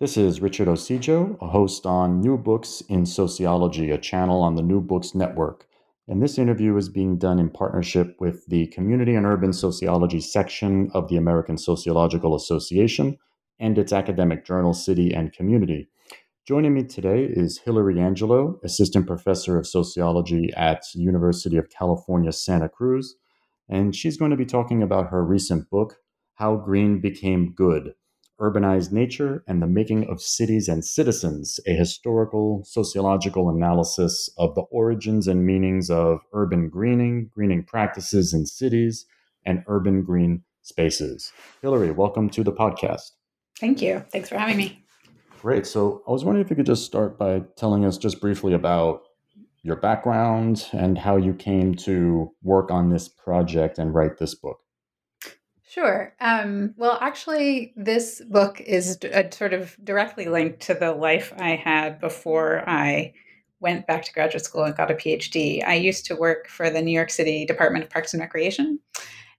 This is Richard Ocejo, a host on New Books in Sociology, a channel on the New Books Network. And this interview is being done in partnership with the Community and Urban Sociology section of the American Sociological Association and its academic journal, City and Community. Joining me today is Hilary Angelo, Assistant Professor of Sociology at University of California, Santa Cruz. And she's going to be talking about her recent book, How Green Became Good Urbanized Nature and the Making of Cities and Citizens, a historical sociological analysis of the origins and meanings of urban greening, greening practices in cities, and urban green spaces. Hilary, welcome to the podcast. Thank you. Thanks for having me. Great. So I was wondering if you could just start by telling us just briefly about your background and how you came to work on this project and write this book. Sure. Um, well, actually, this book is a, uh, sort of directly linked to the life I had before I went back to graduate school and got a PhD. I used to work for the New York City Department of Parks and Recreation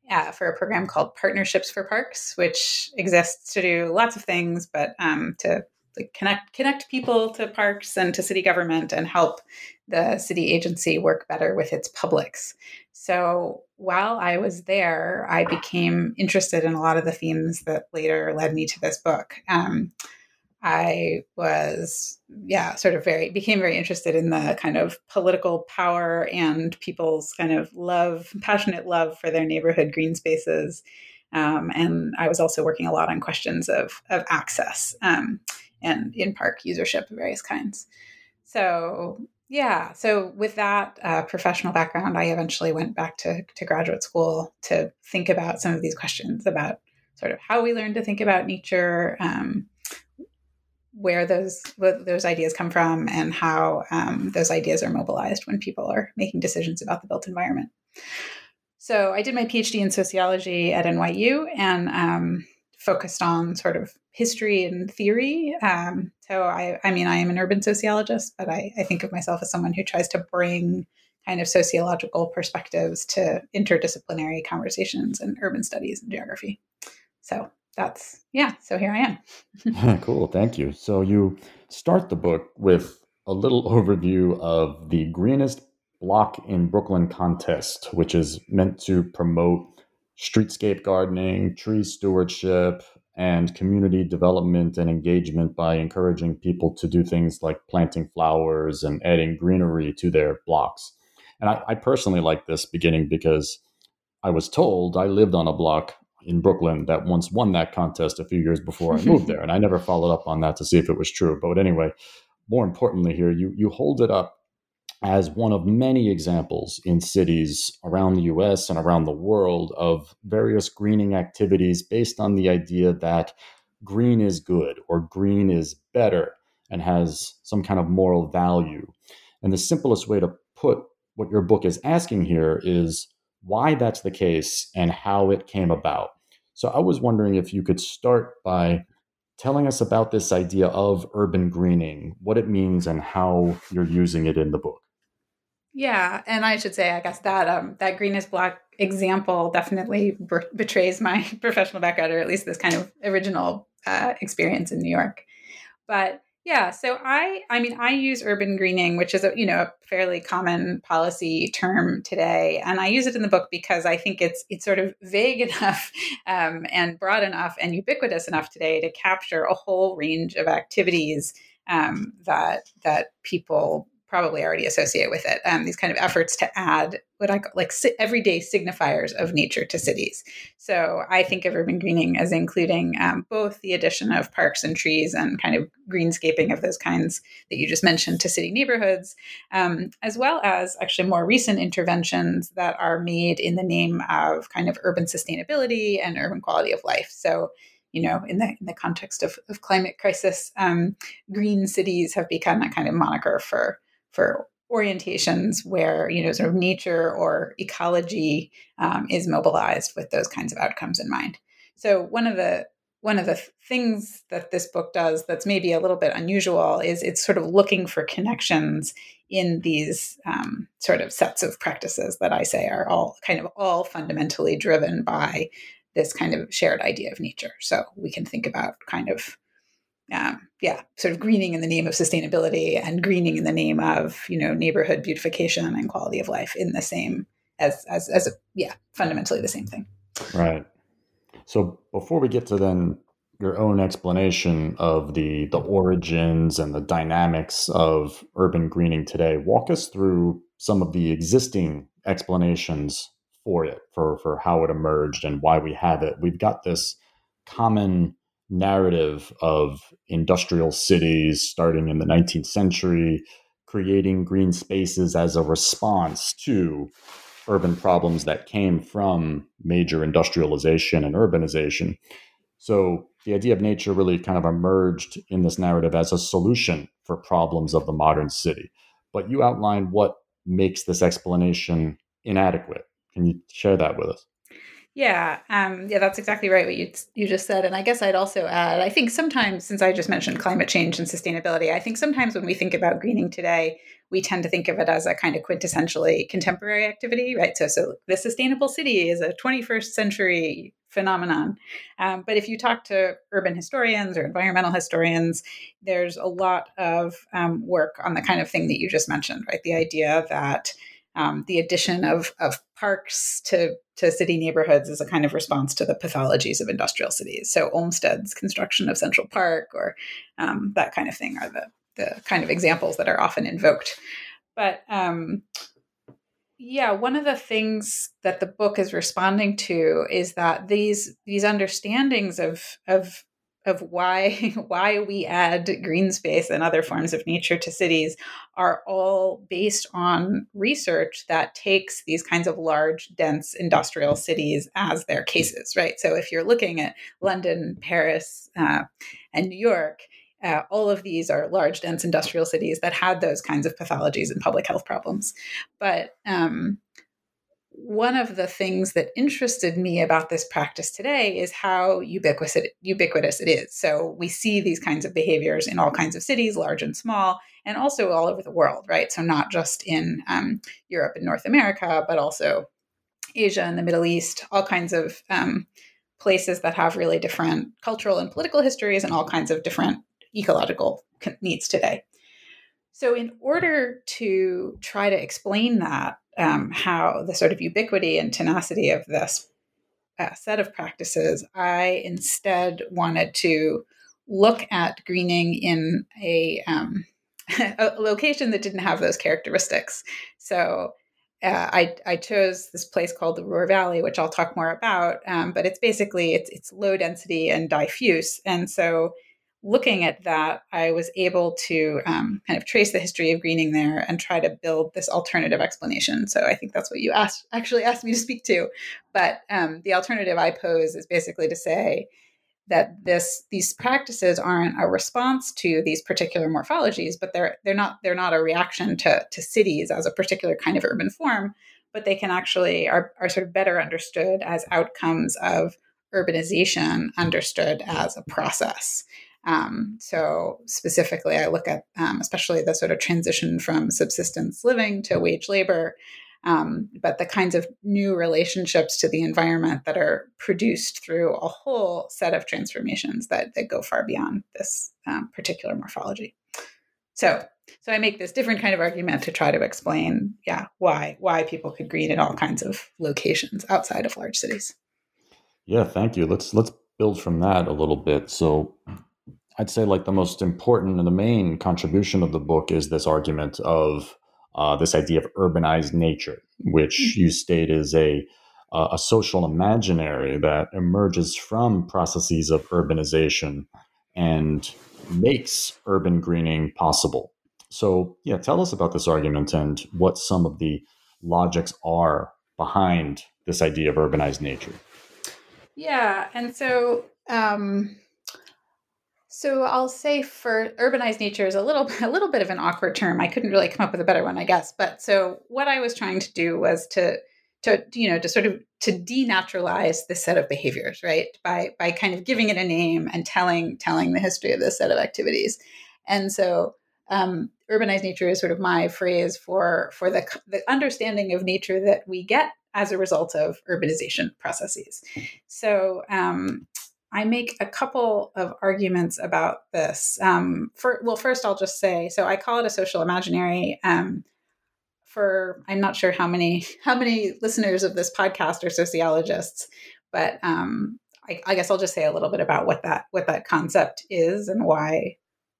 uh, for a program called Partnerships for Parks, which exists to do lots of things, but um, to like connect connect people to parks and to city government and help the city agency work better with its publics. So while I was there, I became interested in a lot of the themes that later led me to this book. Um, I was, yeah, sort of very, became very interested in the kind of political power and people's kind of love, passionate love for their neighborhood green spaces. Um, and I was also working a lot on questions of, of access um, and in park usership of various kinds. So yeah. So with that uh, professional background, I eventually went back to, to graduate school to think about some of these questions about sort of how we learn to think about nature, um, where those those ideas come from, and how um, those ideas are mobilized when people are making decisions about the built environment. So I did my PhD in sociology at NYU, and um, focused on sort of history and theory. Um, so I, I mean, I am an urban sociologist, but I, I think of myself as someone who tries to bring kind of sociological perspectives to interdisciplinary conversations in urban studies and geography. So that's yeah. So here I am. cool. Thank you. So you start the book with a little overview of the greenest block in Brooklyn contest, which is meant to promote streetscape gardening, tree stewardship, and community development and engagement by encouraging people to do things like planting flowers and adding greenery to their blocks. And I, I personally like this beginning because I was told I lived on a block in Brooklyn that once won that contest a few years before I moved there. And I never followed up on that to see if it was true. But anyway, more importantly here, you you hold it up as one of many examples in cities around the US and around the world of various greening activities based on the idea that green is good or green is better and has some kind of moral value. And the simplest way to put what your book is asking here is why that's the case and how it came about. So I was wondering if you could start by telling us about this idea of urban greening, what it means, and how you're using it in the book. Yeah, and I should say, I guess that um, that greenest block example definitely b- betrays my professional background, or at least this kind of original uh, experience in New York. But yeah, so I, I mean, I use urban greening, which is a you know a fairly common policy term today, and I use it in the book because I think it's it's sort of vague enough um, and broad enough and ubiquitous enough today to capture a whole range of activities um, that that people probably already associate with it. Um, these kind of efforts to add what I call like si- everyday signifiers of nature to cities. So I think of urban greening as including um, both the addition of parks and trees and kind of greenscaping of those kinds that you just mentioned to city neighborhoods, um, as well as actually more recent interventions that are made in the name of kind of urban sustainability and urban quality of life. So you know, in the in the context of, of climate crisis, um, green cities have become a kind of moniker for for orientations where you know sort of nature or ecology um, is mobilized with those kinds of outcomes in mind. So one of the one of the things that this book does that's maybe a little bit unusual is it's sort of looking for connections in these um, sort of sets of practices that I say are all kind of all fundamentally driven by this kind of shared idea of nature. So we can think about kind of um, yeah, sort of greening in the name of sustainability and greening in the name of you know neighborhood beautification and quality of life in the same as as as a yeah fundamentally the same thing. Right. So before we get to then your own explanation of the the origins and the dynamics of urban greening today, walk us through some of the existing explanations for it, for for how it emerged and why we have it. We've got this common narrative of industrial cities starting in the 19th century, creating green spaces as a response to urban problems that came from major industrialization and urbanization. So the idea of nature really kind of emerged in this narrative as a solution for problems of the modern city. But you outline what makes this explanation inadequate. Can you share that with us? Yeah, um, yeah, that's exactly right what you you just said. And I guess I'd also add, I think sometimes, since I just mentioned climate change and sustainability, I think sometimes when we think about greening today, we tend to think of it as a kind of quintessentially contemporary activity, right? So, so the sustainable city is a 21st century phenomenon. Um, but if you talk to urban historians or environmental historians, there's a lot of um, work on the kind of thing that you just mentioned, right? The idea that um, the addition of, of parks to, to city neighborhoods is a kind of response to the pathologies of industrial cities. So Olmsted's construction of Central Park or um, that kind of thing are the, the kind of examples that are often invoked. But um, yeah, one of the things that the book is responding to is that these these understandings of of of why why we add green space and other forms of nature to cities are all based on research that takes these kinds of large dense industrial cities as their cases right? So if you're looking at london paris uh, and new york uh, all of these are large dense industrial cities that had those kinds of pathologies and public health problems. But um, one of the things that interested me about this practice today is how ubiquitous it, ubiquitous it is. So we see these kinds of behaviors in all kinds of cities, large and small, and also all over the world, right? So not just in um, Europe and North America, but also Asia and the Middle East, all kinds of um, places that have really different cultural and political histories and all kinds of different ecological needs today. So, in order to try to explain that, um, how the sort of ubiquity and tenacity of this uh, set of practices, I instead wanted to look at greening in a, um, a location that didn't have those characteristics. So uh, I, I chose this place called the Ruhr Valley, which I'll talk more about. Um, but it's basically it's it's low density and diffuse, and so looking at that, I was able to um, kind of trace the history of greening there and try to build this alternative explanation. So I think that's what you asked, actually asked me to speak to. But um, the alternative I pose is basically to say that this these practices aren't a response to these particular morphologies, but they're they're not they're not a reaction to to cities as a particular kind of urban form, but they can actually are are sort of better understood as outcomes of urbanization understood as a process. Um, so specifically, I look at um, especially the sort of transition from subsistence living to wage labor, um, but the kinds of new relationships to the environment that are produced through a whole set of transformations that, that go far beyond this um, particular morphology. So, so I make this different kind of argument to try to explain, yeah, why why people could green in all kinds of locations outside of large cities. Yeah, thank you. Let's let's build from that a little bit. So I'd say like the most important and the main contribution of the book is this argument of uh, this idea of urbanized nature, which mm-hmm. you state is a uh, a social imaginary that emerges from processes of urbanization and makes urban greening possible. So, yeah, tell us about this argument and what some of the logics are behind this idea of urbanized nature. Yeah, and so um, so I'll say for urbanized nature is a little a little bit of an awkward term. I couldn't really come up with a better one, I guess. But so what I was trying to do was to to you know to sort of to denaturalize this set of behaviors, right? By by kind of giving it a name and telling telling the history of this set of activities. And so um, urbanized nature is sort of my phrase for for the the understanding of nature that we get as a result of urbanization processes. So um, I make a couple of arguments about this. Um, for, well, first I'll just say so. I call it a social imaginary. Um, for I'm not sure how many how many listeners of this podcast are sociologists, but um, I, I guess I'll just say a little bit about what that what that concept is and why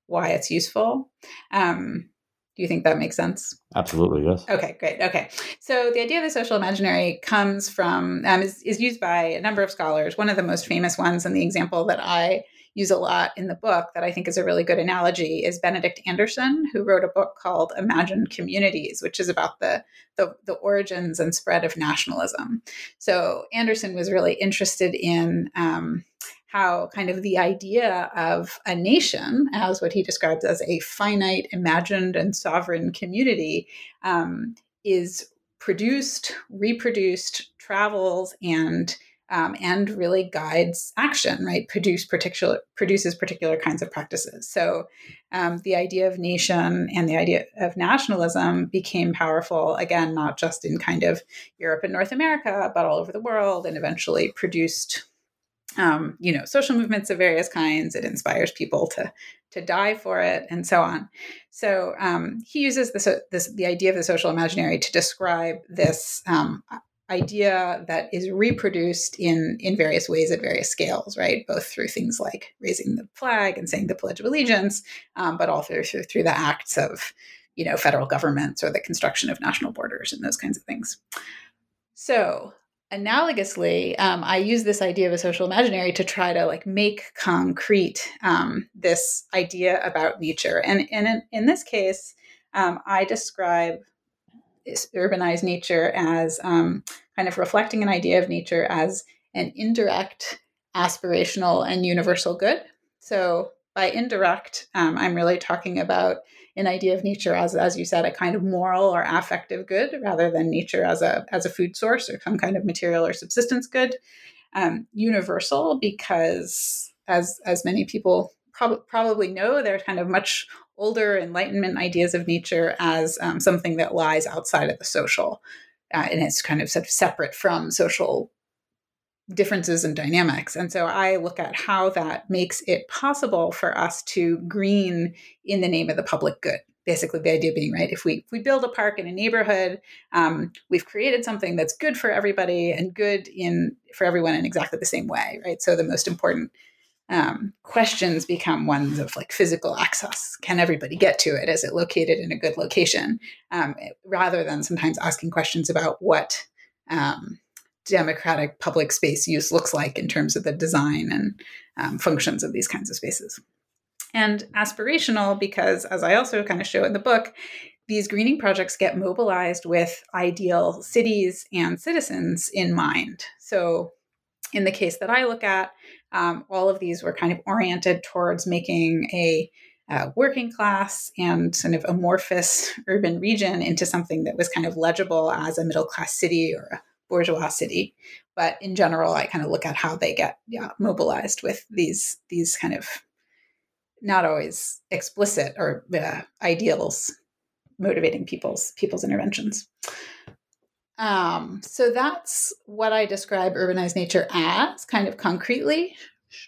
why it's useful. Um, do you think that makes sense? Absolutely, yes. Okay, great. Okay. So the idea of the social imaginary comes from, um, is, is used by a number of scholars. One of the most famous ones, and the example that I use a lot in the book that I think is a really good analogy is Benedict Anderson, who wrote a book called Imagined Communities, which is about the, the, the origins and spread of nationalism. So Anderson was really interested in um, how kind of the idea of a nation, as what he describes as a finite, imagined, and sovereign community, um, is produced, reproduced, travels, and um, and really guides action. Right, produce particular produces particular kinds of practices. So, um, the idea of nation and the idea of nationalism became powerful again, not just in kind of Europe and North America, but all over the world, and eventually produced um, you know, social movements of various kinds. It inspires people to to die for it, and so on. So um, he uses this, this the idea of the social imaginary to describe this um, idea that is reproduced in in various ways at various scales, right? Both through things like raising the flag and saying the Pledge of Allegiance, um, but also through, through the acts of you know federal governments or the construction of national borders and those kinds of things. So analogously um, i use this idea of a social imaginary to try to like make concrete um, this idea about nature. And, and in, in this case um, i describe urbanized nature as um, kind of reflecting an idea of nature as an indirect aspirational and universal good. So by indirect um, i'm really talking about an idea of nature as, as you said, a kind of moral or affective good rather than nature as a, as a food source or some kind of material or subsistence good. Um, universal because, as, as many people prob- probably know, they're kind of much older Enlightenment ideas of nature as um, something that lies outside of the social. Uh, and it's kind of separate from social differences and dynamics. And so I look at how that makes it possible for us to green in the name of the public good. Basically, the idea being right. If we if we build a park in a neighborhood, um, we've created something that's good for everybody and good in for everyone in exactly the same way, right? So the most important um, questions become ones of like physical access. Can everybody get to it? Is it located in a good location? Um, rather than sometimes asking questions about what um, democratic public space use looks like in terms of the design and um, functions of these kinds of spaces. And aspirational, because as I also kind of show in the book, these greening projects get mobilized with ideal cities and citizens in mind. So, in the case that I look at, um, all of these were kind of oriented towards making a uh, working class and sort of amorphous urban region into something that was kind of legible as a middle class city or a bourgeois city. But in general, I kind of look at how they get yeah, mobilized with these these kind of not always explicit or uh, ideals motivating people's people's interventions. Um, so that's what I describe urbanized nature as, kind of concretely.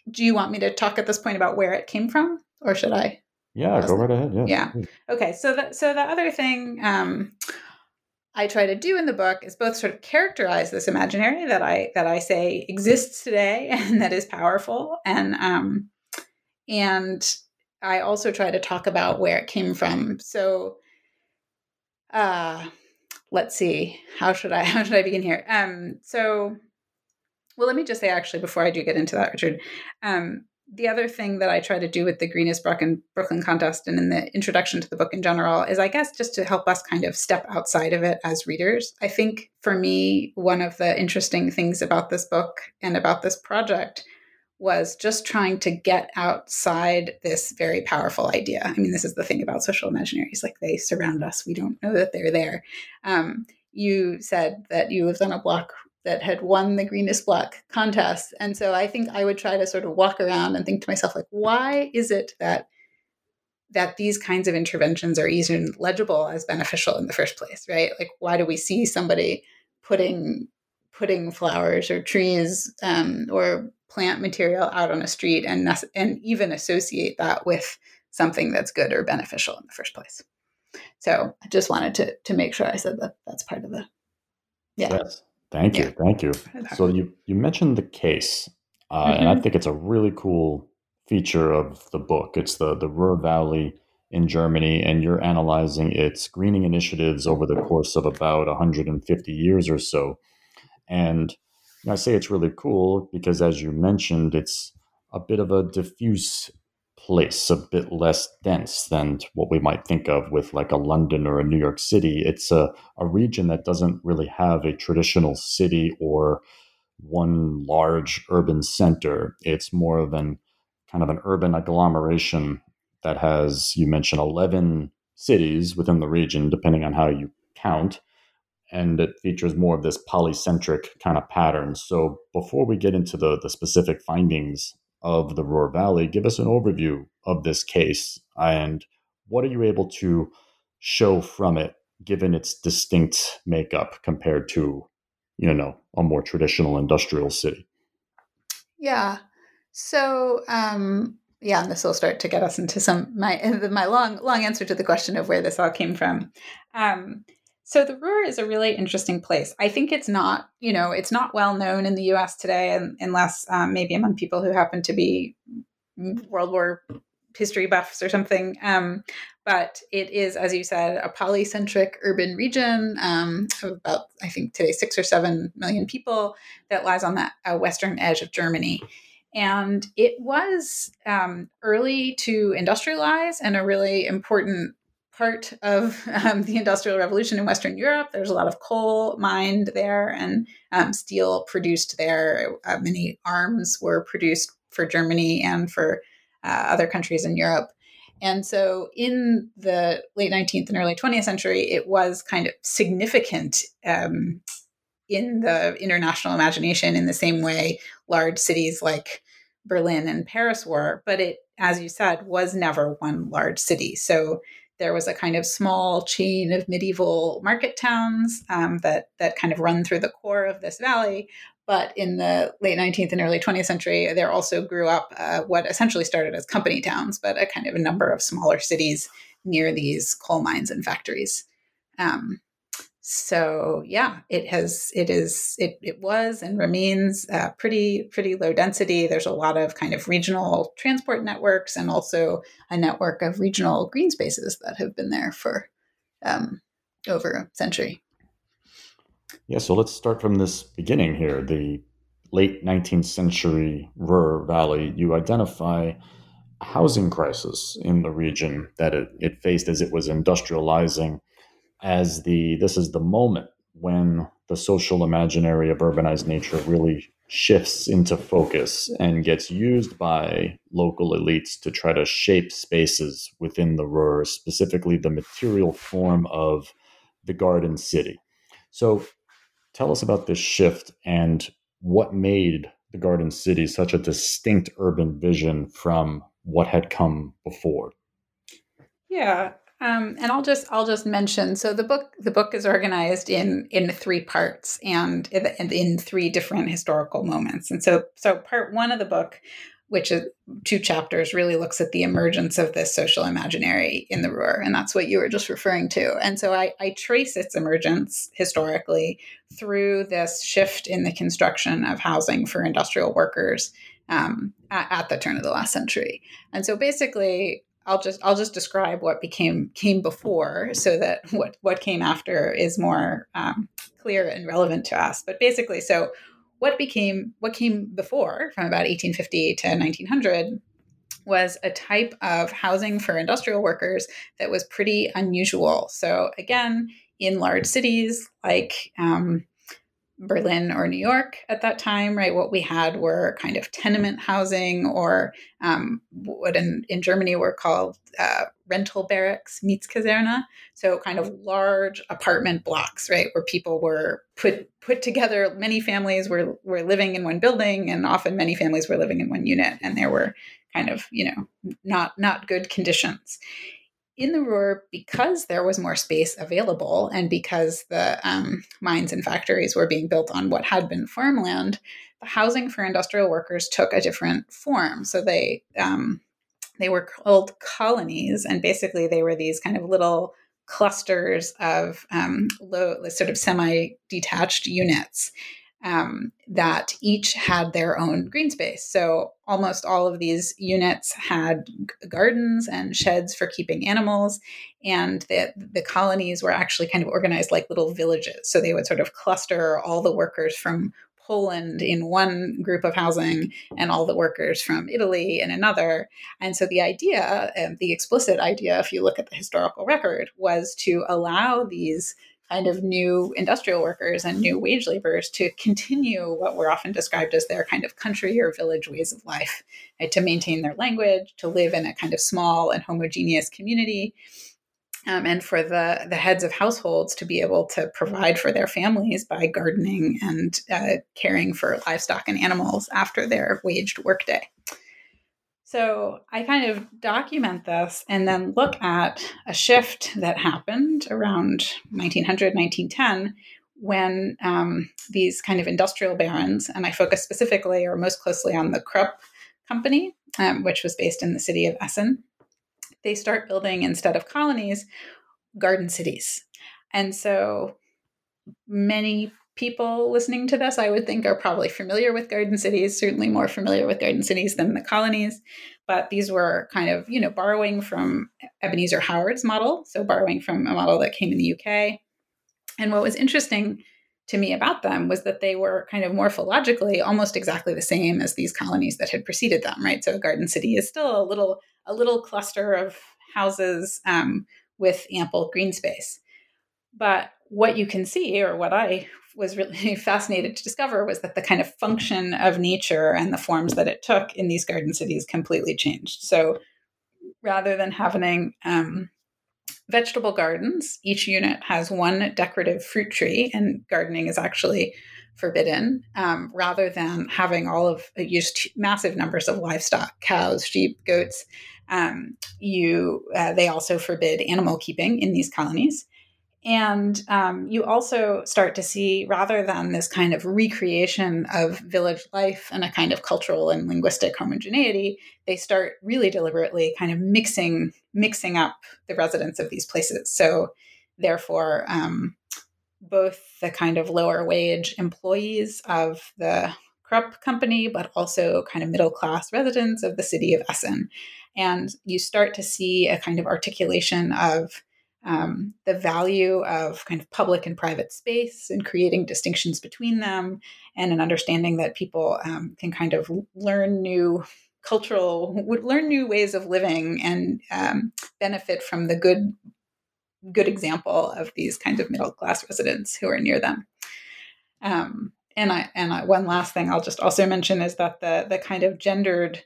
Do you want me to talk at this point about where it came from, or should I? Yeah, go right ahead. Yes, yeah. Okay. So the so the other thing um, I try to do in the book is both sort of characterize this imaginary that I that I say exists today and that is powerful, and um, and I also try to talk about where it came from. So, uh, let's see, how should I how should I begin here? Um, so, well, let me just say actually before I do get into that, Richard, um, the other thing that I try to do with the Greenest Brooklyn, Brooklyn contest and in the introduction to the book in general is, I guess, just to help us kind of step outside of it as readers. I think for me, one of the interesting things about this book and about this project was just trying to get outside this very powerful idea. I mean, this is the thing about social imaginaries like they surround us, we don't know that they're there. Um, you said that you lived on a block that had won the greenest block contest. And so I think I would try to sort of walk around and think to myself, like, why is it that that these kinds of interventions are even legible as beneficial in the first place, right? Like, why do we see somebody putting putting flowers or trees um, or plant material out on a street and and even associate that with something that's good or beneficial in the first place? So I just wanted to to make sure I said that that's part of the yeah. Yes. Thank you. Yeah. Thank you. So you you mentioned the case, uh, mm-hmm. and I mm-hmm. think it's a really cool feature of the book. It's the the Ruhr Valley in Germany, and you're analyzing its greening initiatives over the course of about 150 years or so. And I say it's really cool because, as you mentioned, it's a bit of a diffuse place, a bit less dense than what we might think of with like a London or a New York City. It's a, a region that doesn't really have a traditional city or one large urban center. It's more of an kind of an urban agglomeration that has, you mentioned, 11 cities within the region, depending on how you count. And it features more of this polycentric kind of pattern. So, before we get into the, the specific findings of the Ruhr Valley, give us an overview of this case and what are you able to show from it, given its distinct makeup compared to, you know, a more traditional industrial city? Yeah. So, um, yeah, and this will start to get us into some my my long long answer to the question of where this all came from. Um, so the Ruhr is a really interesting place. I think it's not, you know, it's not well known in the U.S. today, unless um, maybe among people who happen to be World War history buffs or something. Um, but it is, as you said, a polycentric urban region um, of about, I think today, six or seven million people that lies on the uh, western edge of Germany. And it was um, early to industrialize and a really important part of um, the Industrial Revolution in Western Europe. There's a lot of coal mined there and um, steel produced there. Uh, many arms were produced for Germany and for uh, other countries in Europe. And so in the late 19th and early 20th century, it was kind of significant um, in the international imagination in the same way large cities like Berlin and Paris were. But it, as you said, was never one large city. So there was a kind of small chain of medieval market towns um, that that kind of run through the core of this valley. But in the late 19th and early 20th century, there also grew up uh, what essentially started as company towns, but a kind of a number of smaller cities near these coal mines and factories. Um, so yeah, it has it is it it was and remains uh, pretty pretty low density. There's a lot of kind of regional transport networks and also a network of regional green spaces that have been there for um, over a century. Yeah, so let's start from this beginning here. The late 19th century Ruhr Valley. You identify a housing crisis in the region that it, it faced as it was industrializing as the this is the moment when the social imaginary of urbanized nature really shifts into focus and gets used by local elites to try to shape spaces within the Ruhr, specifically the material form of the garden city. So tell us about this shift and what made the garden city such a distinct urban vision from what had come before. Yeah, um, and I'll just I'll just mention so the book the book is organized in in three parts and in, in three different historical moments. And so so part one of the book, which is two chapters, really looks at the emergence of this social imaginary in the Ruhr, and that's what you were just referring to. And so I, I trace its emergence historically through this shift in the construction of housing for industrial workers um, at, at, the turn of the last century. And so basically, I'll just I'll just describe what became came before, so that what what came after is more um, clear and relevant to us. But basically, so what became what came before, from about 1850 to 1900, was a type of housing for industrial workers that was pretty unusual. So again, in large cities like um, Berlin or New York at that time, right? What we had were kind of tenement housing or um, what in, in Germany were called uh, rental barracks, Mietskaserne. So kind of large apartment blocks, right? Where people were put put together. Many families were, were living in one building and often many families were living in one unit and there were kind of, you know, not not good conditions in the Ruhr, because there was more space available and because the um, mines and factories were being built on what had been farmland, the housing for industrial workers took a different form. So they um, they were called colonies, and basically they were these kind of little clusters of um, low, sort of semi-detached units um, that each had their own green space. So almost all of these units had gardens and sheds for keeping animals, and the, the colonies were actually kind of organized like little villages. So they would sort of cluster all the workers from Poland in one group of housing and all the workers from Italy in another. And so the idea, and the explicit idea, if you look at the historical record, was to allow these kind of new industrial workers and new wage laborers to continue what were often described as their kind of country or village ways of life, right? to maintain their language, to live in a kind of small and homogeneous community. Um, and for the, the heads of households to be able to provide for their families by gardening and uh, caring for livestock and animals after their waged workday. So I kind of document this and then look at a shift that happened around 1900, 1910, when um, these kind of industrial barons, and I focus specifically or most closely on the Krupp company, um, which was based in the city of Essen, they start building instead of colonies, garden cities. And so many people listening to this, I would think, are probably familiar with garden cities, certainly more familiar with garden cities than the colonies. But these were kind of, you know, borrowing from Ebenezer Howard's model, so borrowing from a model that came in the UK. And what was interesting to me about them was that they were kind of morphologically almost exactly the same as these colonies that had preceded them, right? So a garden city is still a little a little cluster of houses um, with ample green space. But what you can see, or what I was really fascinated to discover was that the kind of function of nature and the forms that it took in these garden cities completely changed. So rather than having um, vegetable gardens, each unit has one decorative fruit tree, and gardening is actually forbidden. Um, rather than having all of uh, used massive numbers of livestock, cows, sheep, goats, um, you uh, they also forbid animal keeping in these colonies. And um, you also start to see, rather than this kind of recreation of village life and a kind of cultural and linguistic homogeneity, they start really deliberately kind of mixing mixing up the residents of these places. So, therefore, um, both the kind of lower wage employees of the Krupp company, but also kind of middle class residents of the city of Essen. And you start to see a kind of articulation of um, the value of kind of public and private space and creating distinctions between them, and an understanding that people um, can kind of learn new cultural, would learn new ways of living and um, benefit from the good good example of these kinds of middle class residents who are near them. Um, and I and I, one last thing I'll just also mention is that the the kind of gendered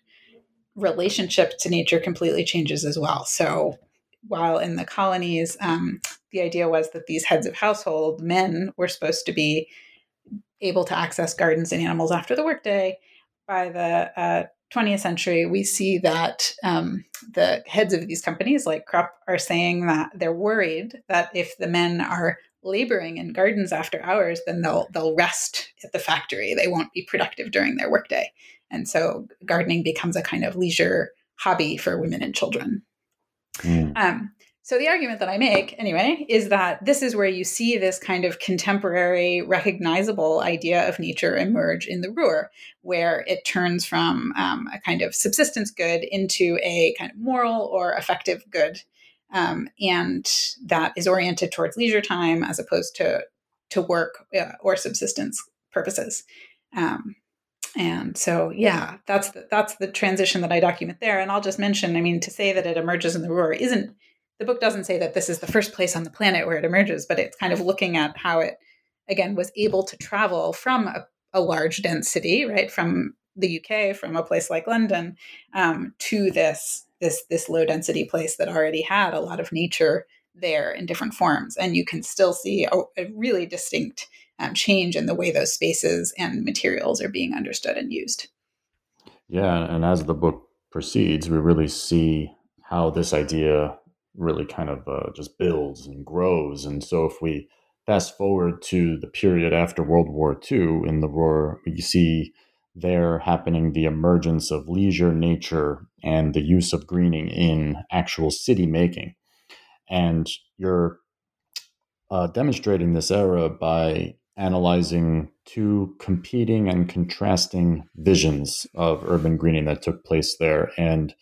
relationship to nature completely changes as well. So while in the colonies, um, the idea was that these heads of household, men, were supposed to be able to access gardens and animals after the workday. By the uh, 20th century, we see that um, the heads of these companies, like Krupp, are saying that they're worried that if the men are laboring in gardens after hours, then they'll they'll rest at the factory. They won't be productive during their workday, and so gardening becomes a kind of leisure hobby for women and children. Mm. Um, so the argument that I make, anyway, is that this is where you see this kind of contemporary, recognizable idea of nature emerge in the Ruhr, where it turns from um, a kind of subsistence good into a kind of moral or affective good, um, and that is oriented towards leisure time as opposed to to work uh, or subsistence purposes. Um, and so yeah that's the, that's the transition that i document there. And i'll just mention i mean to say that it emerges in the Ruhr isn't the book doesn't say that this is the first place on the planet where it emerges but it's kind of looking at how it again was able to travel from a, a large dense city, right, from the UK, from a place like London, um, to this this this low density place that already had a lot of nature there in different forms, and you can still see a, a really distinct um, change in the way those spaces and materials are being understood and used. Yeah, and as the book proceeds, we really see how this idea really kind of uh, just builds and grows. And so, if we fast forward to the period after World War II, in the Ruhr, you see there happening the emergence of leisure nature and the use of greening in actual city making. And you're uh, demonstrating this era by analyzing two competing and contrasting visions of urban greening that took place there. And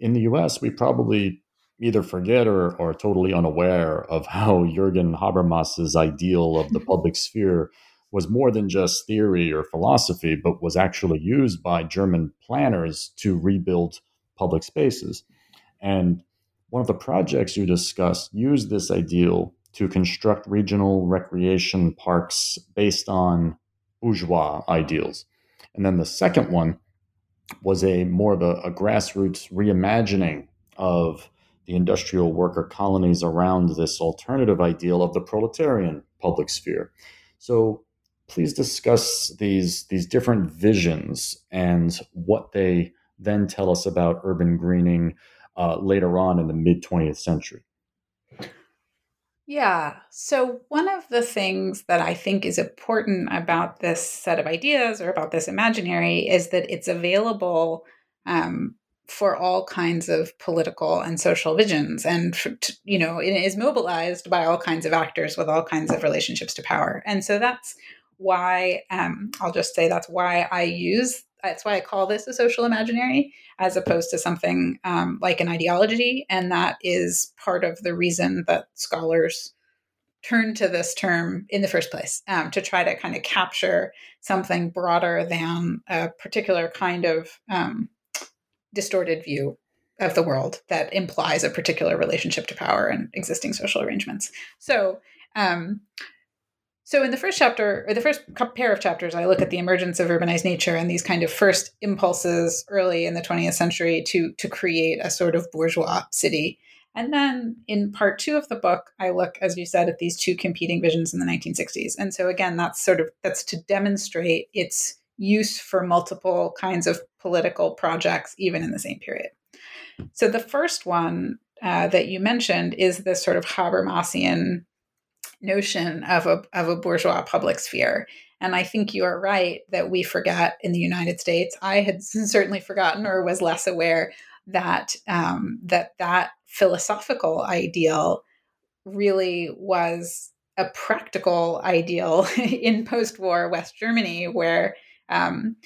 in the US, we probably either forget or, are totally unaware of how Jürgen Habermas's ideal of the public sphere was more than just theory or philosophy, but was actually used by German planners to rebuild public spaces. And one of the projects you discussed used this ideal to construct regional recreation parks based on bourgeois ideals. And then the second one was a more of a, a grassroots reimagining of the industrial worker colonies around this alternative ideal of the proletarian public sphere. So please discuss these these different visions and what they then tell us about urban greening uh, later on in the mid 20th century. Yeah. So, one of the things that I think is important about this set of ideas or about this imaginary is that it's available um, for all kinds of political and social visions. And, you know, it is mobilized by all kinds of actors with all kinds of relationships to power. And so that's why, um, I'll just say that's why I use that's why I call this a social imaginary as opposed to something um, like an ideology. And that is part of the reason that scholars turn to this term in the first place um, to try to kind of capture something broader than a particular kind of um, distorted view of the world that implies a particular relationship to power and existing social arrangements. So, um, so, in the first chapter, or the first pair of chapters, I look at the emergence of urbanized nature and these kind of first impulses early in the 20th century to, to create a sort of bourgeois city. And then in part two of the book, I look, as you said, at these two competing visions in the 1960s. And so, again, that's sort of that's to demonstrate its use for multiple kinds of political projects, even in the same period. So, the first one uh, that you mentioned is this sort of Habermasian notion of a, of a bourgeois public sphere. And I think you are right that we forgot in the United States. I had certainly forgotten or was less aware that um, that that philosophical ideal really was a practical ideal in post-war West Germany, where um,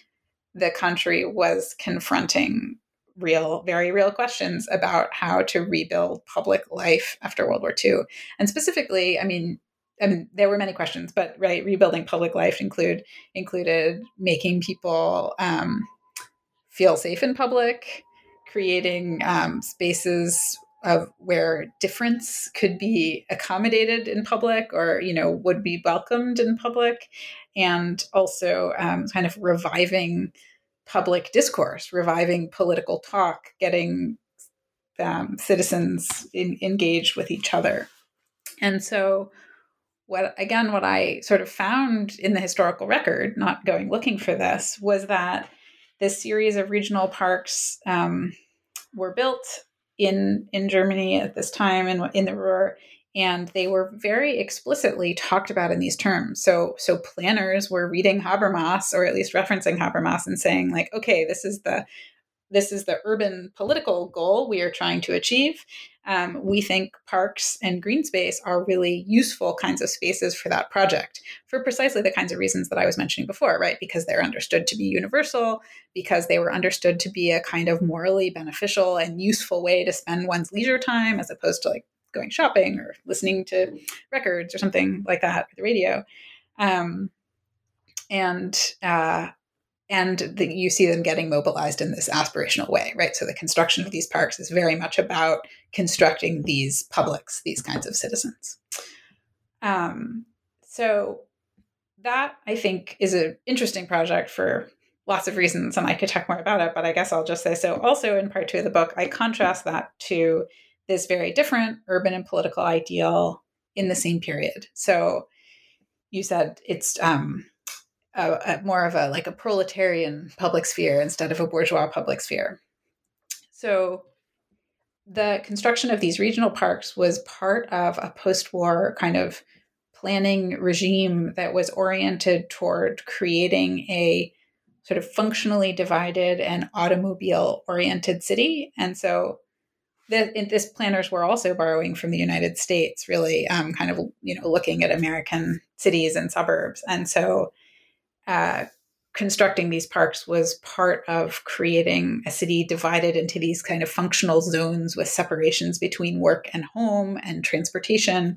the country was confronting real, very real questions about how to rebuild public life after World War II. And specifically, I mean, I mean, there were many questions, but right, rebuilding public life include included making people um, feel safe in public, creating um, spaces of where difference could be accommodated in public, or you know would be welcomed in public, and also um, kind of reviving public discourse, reviving political talk, getting um, citizens in, engaged with each other, and so what again what i sort of found in the historical record not going looking for this was that this series of regional parks um, were built in in germany at this time and in, in the ruhr and they were very explicitly talked about in these terms so so planners were reading habermas or at least referencing habermas and saying like okay this is the this is the urban political goal we are trying to achieve. Um, we think parks and green space are really useful kinds of spaces for that project for precisely the kinds of reasons that I was mentioning before, right? Because they're understood to be universal, because they were understood to be a kind of morally beneficial and useful way to spend one's leisure time as opposed to like going shopping or listening to records or something like that, the radio. Um, and uh, and the, you see them getting mobilized in this aspirational way, right? So the construction of these parks is very much about constructing these publics, these kinds of citizens. Um, so that I think is an interesting project for lots of reasons, and I could talk more about it, but I guess I'll just say so. Also, in part two of the book, I contrast that to this very different urban and political ideal in the same period. So you said it's um, a, a more of a like a proletarian public sphere instead of a bourgeois public sphere. So the construction of these regional parks was part of a post-war kind of planning regime that was oriented toward creating a sort of functionally divided and automobile oriented city. And so the, this planners were also borrowing from the United States, really um, kind of, you know, looking at American cities and suburbs. And so uh, constructing these parks was part of creating a city divided into these kind of functional zones with separations between work and home and transportation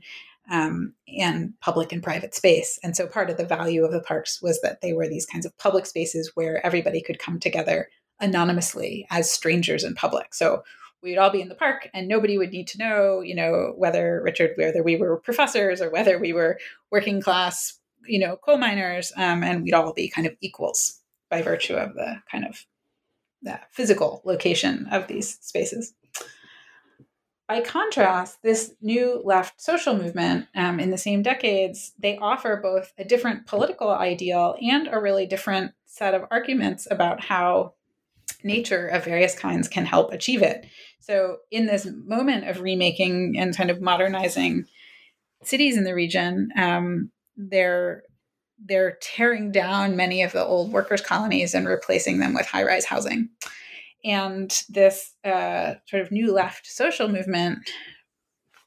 um, and public and private space. And so part of the value of the parks was that they were these kinds of public spaces where everybody could come together anonymously as strangers in public. So we'd all be in the park and nobody would need to know, you know, whether Richard, whether we were professors or whether we were working class, you know, coal miners, um, and we'd all be kind of equals by virtue of the kind of the physical location of these spaces. By contrast, this new left social movement um, in the same decades, they offer both a different political ideal and a really different set of arguments about how nature of various kinds can help achieve it. So, in this moment of remaking and kind of modernizing cities in the region, um, they're they're tearing down many of the old workers' colonies and replacing them with high-rise housing. And this uh, sort of new left social movement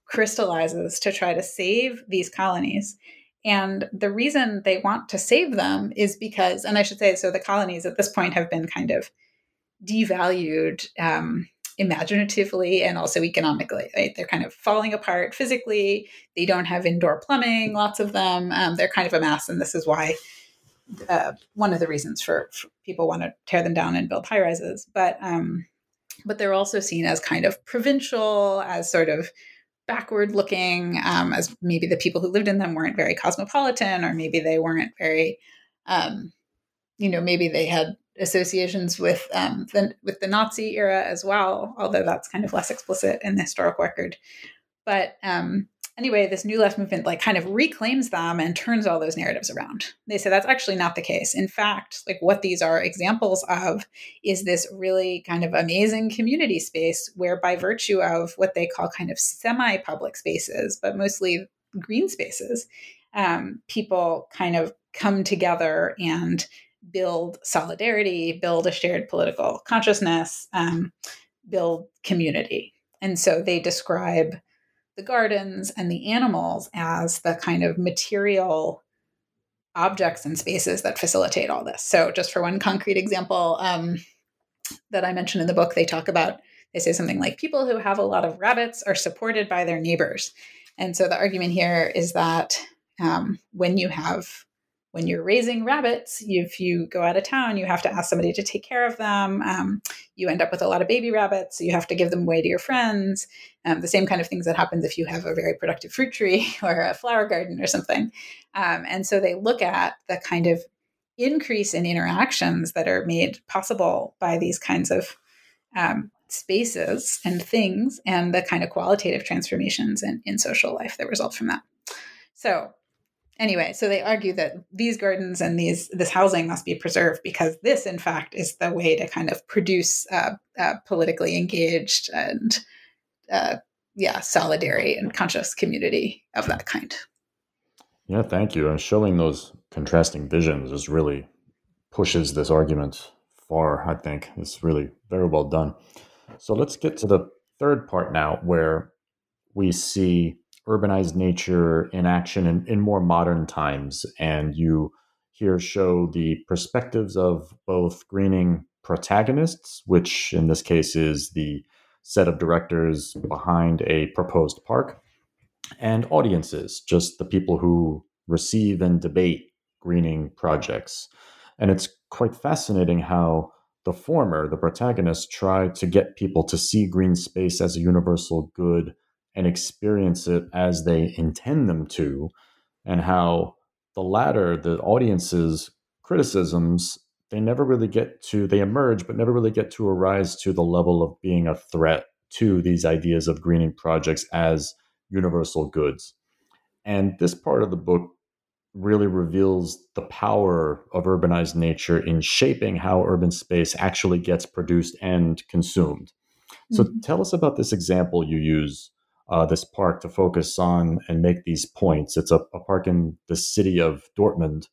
crystallizes to try to save these colonies. And the reason they want to save them is because, and I should say, so the colonies at this point have been kind of devalued um, imaginatively and also economically. Right? They're kind of falling apart physically. They don't have indoor plumbing, lots of them. Um, they're kind of a mess. And this is why uh, one of the reasons for, for, people want to tear them down and build high rises. But um, but they're also seen as kind of provincial, as sort of backward looking, um, as maybe the people who lived in them weren't very cosmopolitan, or maybe they weren't very, um, you know, maybe they had associations with um, the, with the Nazi era as well, although that's kind of less explicit in the historical record. But um, anyway, this new left movement like kind of reclaims them and turns all those narratives around. They say that's actually not the case. In fact, like what these are examples of is this really kind of amazing community space where by virtue of what they call kind of semi-public spaces, but mostly green spaces, um, people kind of come together and build solidarity, build a shared political consciousness, um, build community. And so they describe the gardens and the animals as the kind of material objects and spaces that facilitate all this. So, just for one concrete example um, that I mentioned in the book, they talk about, they say something like people who have a lot of rabbits are supported by their neighbors. And so the argument here is that um, when you have when you're raising rabbits, if you go out of town, you have to ask somebody to take care of them. Um, you end up with a lot of baby rabbits, so you have to give them away to your friends. Um, the same kind of things that happens if you have a very productive fruit tree or a flower garden or something. Um, and so they look at the kind of increase in interactions that are made possible by these kinds of um, spaces and things and the kind of qualitative transformations in, in social life that result from that. So anyway, so they argue that these gardens and these this housing must be preserved because this, in fact, is the way to kind of produce uh, uh, politically engaged and uh, yeah, solidary and conscious community of that kind. Yeah, thank you. And showing those contrasting visions is really pushes this argument far. I think it's really very well done. So let's get to the third part now, where we see urbanized nature in action in, in more modern times. And you here show the perspectives of both greening protagonists, which in this case is the set of directors behind a proposed park, and audiences, just the people who receive and debate greening projects. And it's quite fascinating how the former, the protagonists, try to get people to see green space as a universal good and experience it as they intend them to, and how the latter, the audience's criticisms, they never really get to, they emerge, but never really get to arise to the level of being a threat to these ideas of greening projects as universal goods. And this part of the book really reveals the power of urbanized nature in shaping how urban space actually gets produced and consumed. So, mm-hmm. tell us about this example you use uh, this park to focus on and make these points. It's a, a park in the city of Dortmund.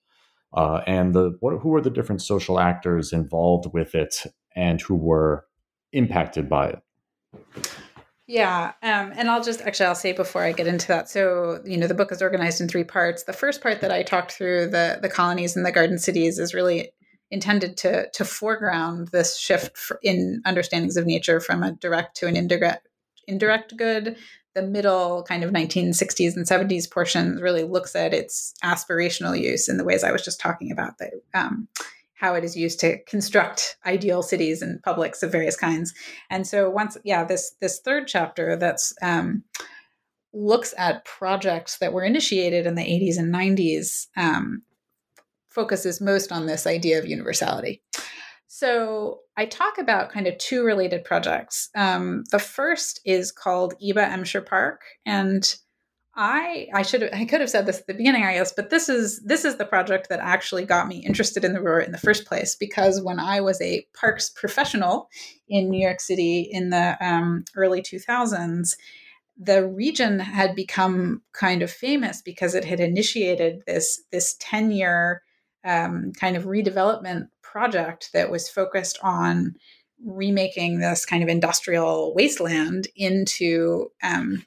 Uh, and the what, who are the different social actors involved with it and who were impacted by it? Yeah, um, and I'll just actually I'll say before I get into that. So you know the book is organized in three parts. The first part that I talked through the the colonies and the garden cities is really intended to to foreground this shift in understandings of nature from a direct to an indirect indirect good. The middle kind of 1960s and 70s portions really looks at its aspirational use in the ways I was just talking about. That um, how it is used to construct ideal cities and publics of various kinds. And so once, yeah, this this third chapter that's um, looks at projects that were initiated in the 80s and 90s um, focuses most on this idea of universality. So I talk about kind of two related projects. Um, the first is called Iba Emscher Park, and I I should have I could have said this at the beginning, I guess, but this is this is the project that actually got me interested in the river in the first place because when I was a parks professional in New York City in the um, early 2000s, the region had become kind of famous because it had initiated this this 10 year um, kind of redevelopment project that was focused on remaking this kind of industrial wasteland into um,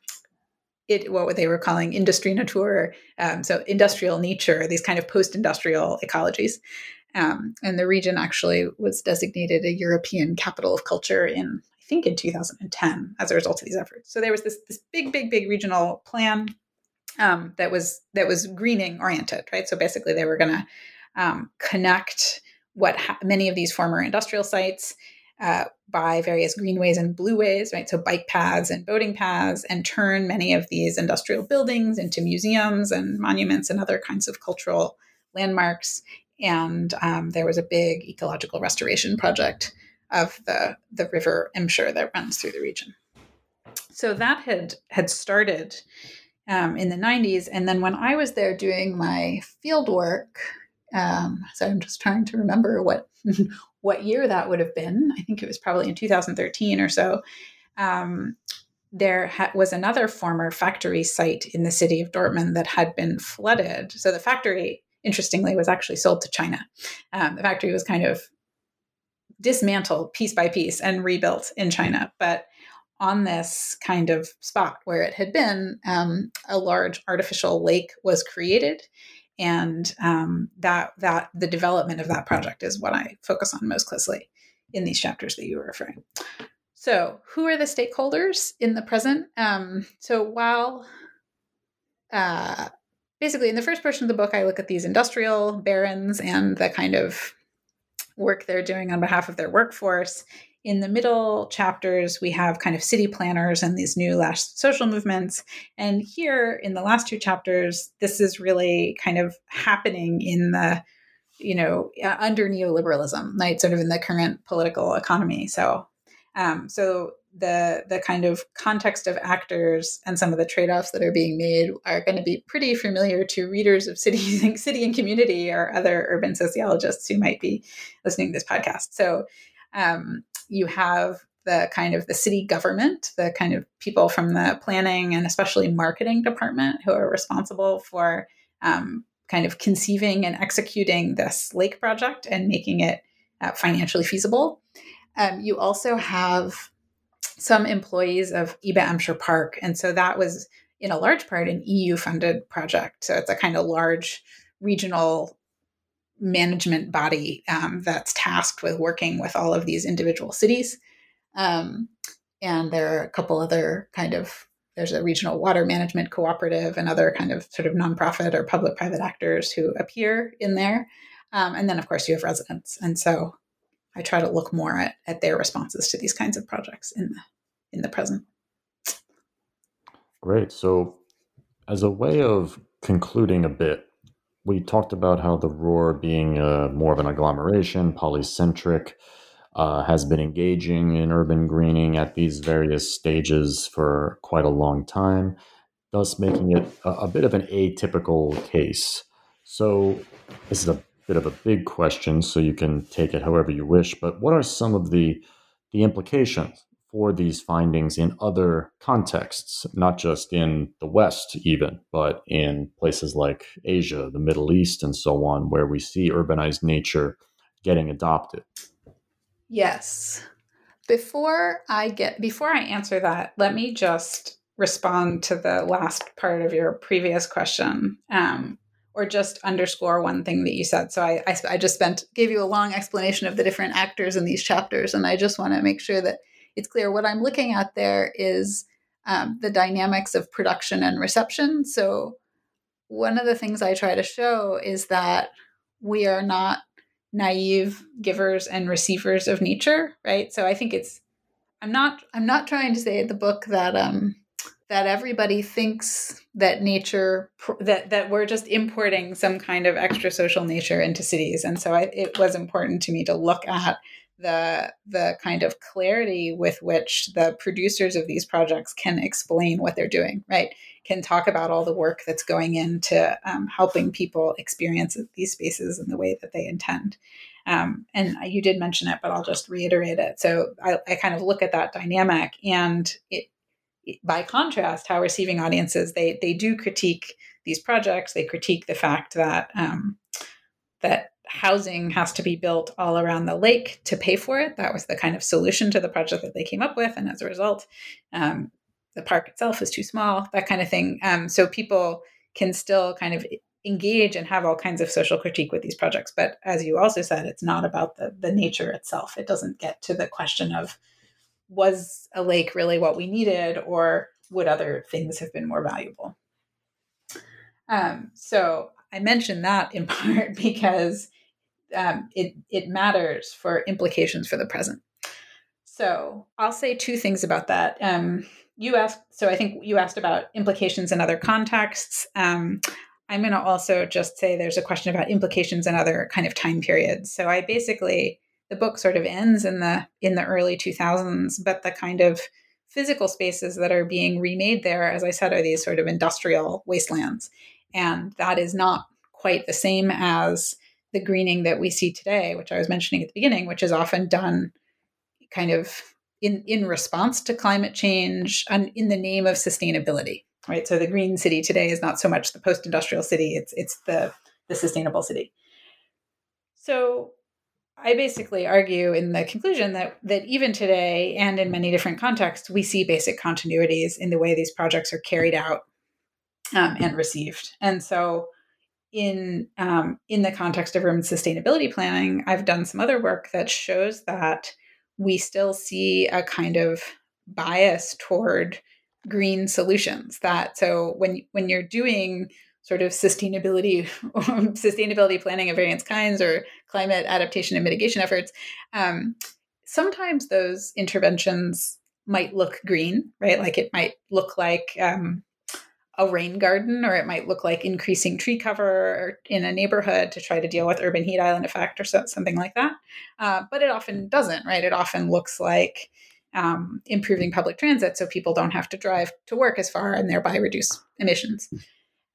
it, what they were calling industry nature, um, so industrial nature, these kind of post-industrial ecologies. Um, and the region actually was designated a European capital of culture in, I think, in 2010 as a result of these efforts. So there was this this big, big, big regional plan um, that was that was greening oriented, right? So basically, they were going to um, connect what ha- many of these former industrial sites uh, by various greenways and blueways, right? So bike paths and boating paths, and turn many of these industrial buildings into museums and monuments and other kinds of cultural landmarks. And um, there was a big ecological restoration project of the, the river Emscher that runs through the region. So that had had started um, in the 90s. And then when I was there doing my field work, um, so I'm just trying to remember what what year that would have been. I think it was probably in 2013 or so. Um, there ha- was another former factory site in the city of Dortmund that had been flooded. So the factory, interestingly, was actually sold to China. Um, the factory was kind of dismantled piece by piece and rebuilt in China. But on this kind of spot where it had been, um, a large artificial lake was created and um, that that the development of that project is what I focus on most closely in these chapters that you were referring. So, who are the stakeholders in the present? Um, so, while uh, basically in the first portion of the book, I look at these industrial barons and the kind of work they're doing on behalf of their workforce in the middle chapters, we have kind of city planners and these new last social movements. And here in the last two chapters, this is really kind of happening in the, you know, uh, under neoliberalism, right? Sort of in the current political economy. So, um, so the the kind of context of actors and some of the trade-offs that are being made are going to be pretty familiar to readers of city city and community or other urban sociologists who might be listening to this podcast so um, you have the kind of the city government, the kind of people from the planning and especially marketing department who are responsible for um, kind of conceiving and executing this lake project and making it uh, financially feasible. Um, you also have some employees of Iba Emscher Park. And so that was in a large part an EU funded project. So it's a kind of large regional management body um, that's tasked with working with all of these individual cities. Um, and there are a couple other kind of there's a regional water management cooperative and other kind of sort of nonprofit or public private actors who appear in there. Um, and then, of course, you have residents. And so I try to look more at, at their responses to these kinds of projects in the, in the present. Great. So, as a way of concluding a bit, we talked about how the Ruhr being uh, more of an agglomeration, polycentric, uh, has been engaging in urban greening at these various stages for quite a long time, thus making it a, a bit of an atypical case. So, this is a bit of a big question, so you can take it however you wish. But what are some of the the implications for these findings in other contexts, not just in the West, even, but in places like Asia, the Middle East, and so on, where we see urbanized nature getting adopted? Yes. Before I get before I answer that, let me just respond to the last part of your previous question, um, or just underscore one thing that you said. So I, I, I just spent gave you a long explanation of the different actors in these chapters, and I just want to make sure that it's clear what I'm looking at there is um, the dynamics of production and reception. So, one of the things I try to show is that we are not naive givers and receivers of nature, right? So, I think it's I'm not I'm not trying to say in the book that um, that everybody thinks that nature that that we're just importing some kind of extra social nature into cities and so I, it was important to me to look at the the kind of clarity with which the producers of these projects can explain what they're doing right? Can talk about all the work that's going into um, helping people experience these spaces in the way that they intend. Um, and you did mention it but i'll just reiterate it. So I, I kind of look at that dynamic and it, by contrast how receiving audiences they they do critique these projects. They critique the fact that um, that housing has to be built all around the lake to pay for it. That was the kind of solution to the project that they came up with. And as a result, um, the park itself is too small, that kind of thing. Um, so people can still kind of engage and have all kinds of social critique with these projects. But as you also said, it's not about the, the nature itself. It doesn't get to the question of was a lake really what we needed or would other things have been more valuable? Um, so I mentioned that in part because um, it it matters for implications for the present. So I'll say two things about that. Um, you asked, so I think you asked about implications in other contexts. Um, I'm going to also just say there's a question about implications in other kind of time periods. So I basically the book sort of ends in the in the early 2000s, but the kind of physical spaces that are being remade there, as I said, are these sort of industrial wastelands, and that is not quite the same as the greening that we see today, which I was mentioning at the beginning, which is often done kind of in, in response to climate change and in the name of sustainability, right? So the green city today is not so much the post-industrial city, it's it's the the sustainable city. So I basically argue in the conclusion that that even today and in many different contexts, we see basic continuities in the way these projects are carried out um, and received. And so in um, in the context of urban sustainability planning, I've done some other work that shows that we still see a kind of bias toward green solutions. That so when when you're doing sort of sustainability sustainability planning of various kinds or climate adaptation and mitigation efforts, um, sometimes those interventions might look green, right? Like it might look like um, a rain garden, or it might look like increasing tree cover in a neighborhood to try to deal with urban heat island effect or so, something like that. Uh, but it often doesn't, right? It often looks like um, improving public transit so people don't have to drive to work as far and thereby reduce emissions.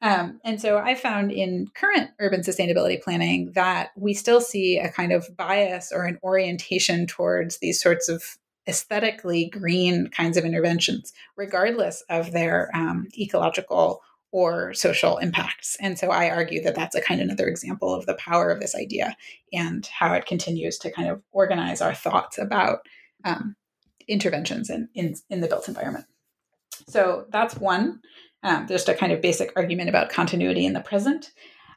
Um, and so I found in current urban sustainability planning that we still see a kind of bias or an orientation towards these sorts of aesthetically green kinds of interventions, regardless of their um, ecological or social impacts. And so I argue that that's a kind of another example of the power of this idea and how it continues to kind of organize our thoughts about um, interventions in, in, in, the built environment. So that's one, um, just a kind of basic argument about continuity in the present.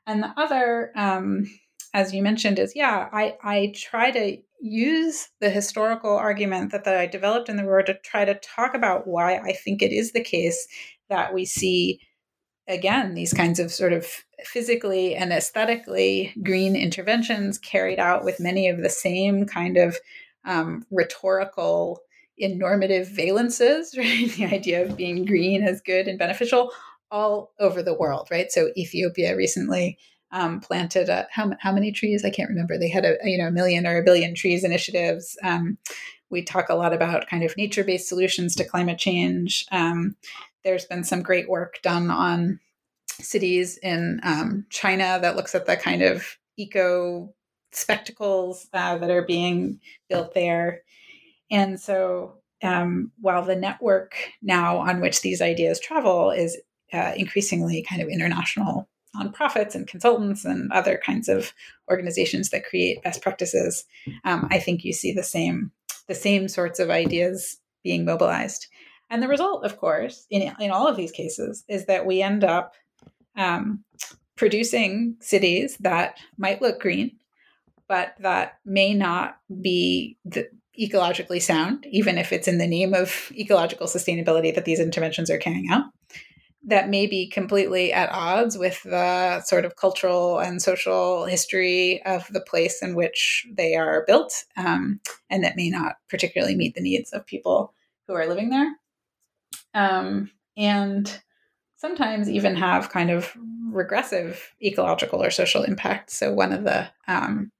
And the other, um, as you mentioned, is yeah, I, I try to use the historical argument that, that I developed in the Ruhr to try to talk about why I think it is the case that we see, again, these kinds of sort of physically and aesthetically green interventions carried out with many of the same kind of um, rhetorical in normative valences, right? The idea of being green as good and beneficial all over the world, right? So Ethiopia recently um, planted a, how, how many trees? I can't remember. They had a you know a million or a billion trees initiatives. Um, we talk a lot about kind of nature based solutions to climate change. Um, there's been some great work done on cities in um, China that looks at the kind of eco spectacles uh, that are being built there. And so um, while the network now on which these ideas travel is uh, increasingly kind of international nonprofits and consultants and other kinds of organizations that create best practices, um, I think you see the same the same sorts of ideas being mobilized. And the result, of course, in in all of these cases, is that we end up um, producing cities that might look green, but that may not be the, ecologically sound, even if it's in the name of ecological sustainability that these interventions are carrying out, that may be completely at odds with the sort of cultural and social history of the place in which they are built, um, and that may not particularly meet the needs of people who are living there. Um, and sometimes even have kind of regressive ecological or social impact. So one of the um,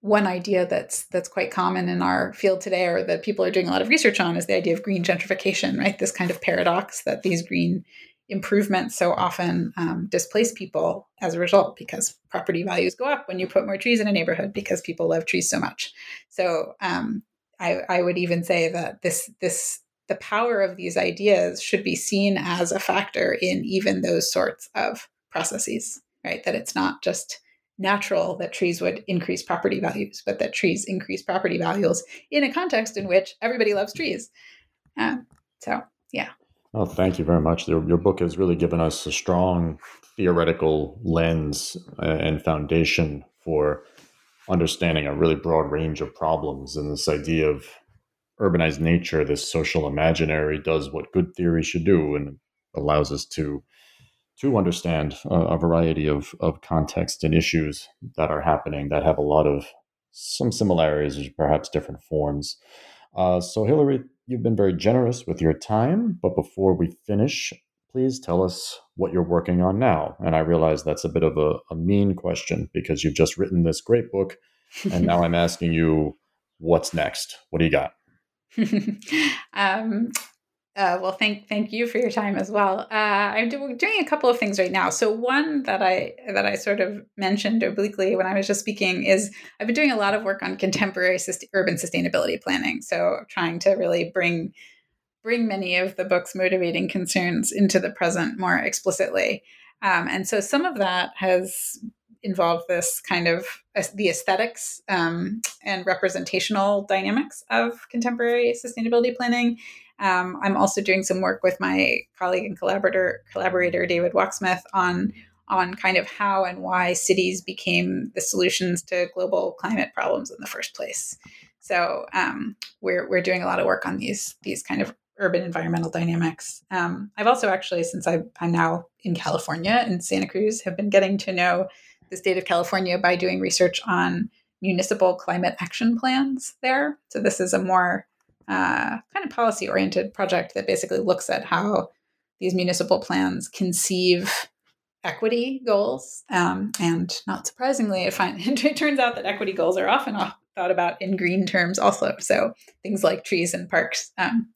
one idea that's that's quite common in our field today or that people are doing a lot of research on is the idea of green gentrification right? This kind of paradox that these green improvements so often um, displace people as a result because property values go up when you put more trees in a neighborhood because people love trees so much. So um, I, I would even say that this this the power of these ideas should be seen as a factor in even those sorts of processes right? That it's not just natural that trees would increase property values, but that trees increase property values in a context in which everybody loves trees. Um, so, yeah. Oh, thank you very much. Your, your book has really given us a strong theoretical lens uh, and foundation for understanding a really broad range of problems. And this idea of urbanized nature, this social imaginary, does what good theory should do and allows us to to understand a, a variety of, of context and issues that are happening that have a lot of some similarities, or perhaps different forms. Uh, so, Hilary, you've been very generous with your time, but before we finish, please tell us what you're working on now. And I realize that's a bit of a, a mean question because you've just written this great book, and now I'm asking you, what's next? What do you got? um, uh, well, thank thank you for your time as well. Uh, I'm do, doing a couple of things right now. So one that I that I sort of mentioned obliquely when I was just speaking is I've been doing a lot of work on contemporary urban sustainability planning. So trying to really bring bring many of the book's motivating concerns into the present more explicitly. Um, and so some of that has involved this kind of the aesthetics um, and representational dynamics of contemporary sustainability planning um, I'm also doing some work with my colleague and collaborator collaborator David Wachsmuth on on kind of how and why cities became the solutions to global climate problems in the first place. So um, we're we're doing a lot of work on these these kind of urban environmental dynamics. Um, I've also actually, since I, I'm now in California in Santa Cruz, have been getting to know the state of California by doing research on municipal climate action plans there. So this is a more uh, kind of policy oriented project that basically looks at how these municipal plans conceive equity goals. Um, and not surprisingly, it, find, it turns out that equity goals are often thought about in green terms also. So things like trees and parks um,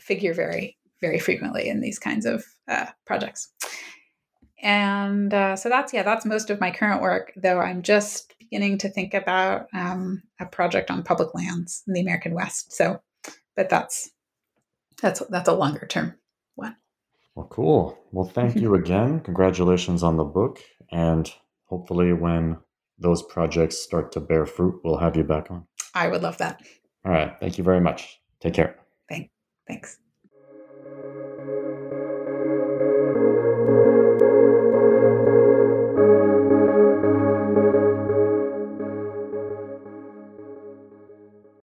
figure very, very frequently in these kinds of uh, projects. And uh, so that's, yeah, that's most of my current work, though I'm just beginning to think about um, a project on public lands in the American West. So but that's that's that's a longer term one. Well, cool. Well, thank you again. Congratulations on the book, and hopefully, when those projects start to bear fruit, we'll have you back on. I would love that. All right. Thank you very much. Take care. Thank, thanks.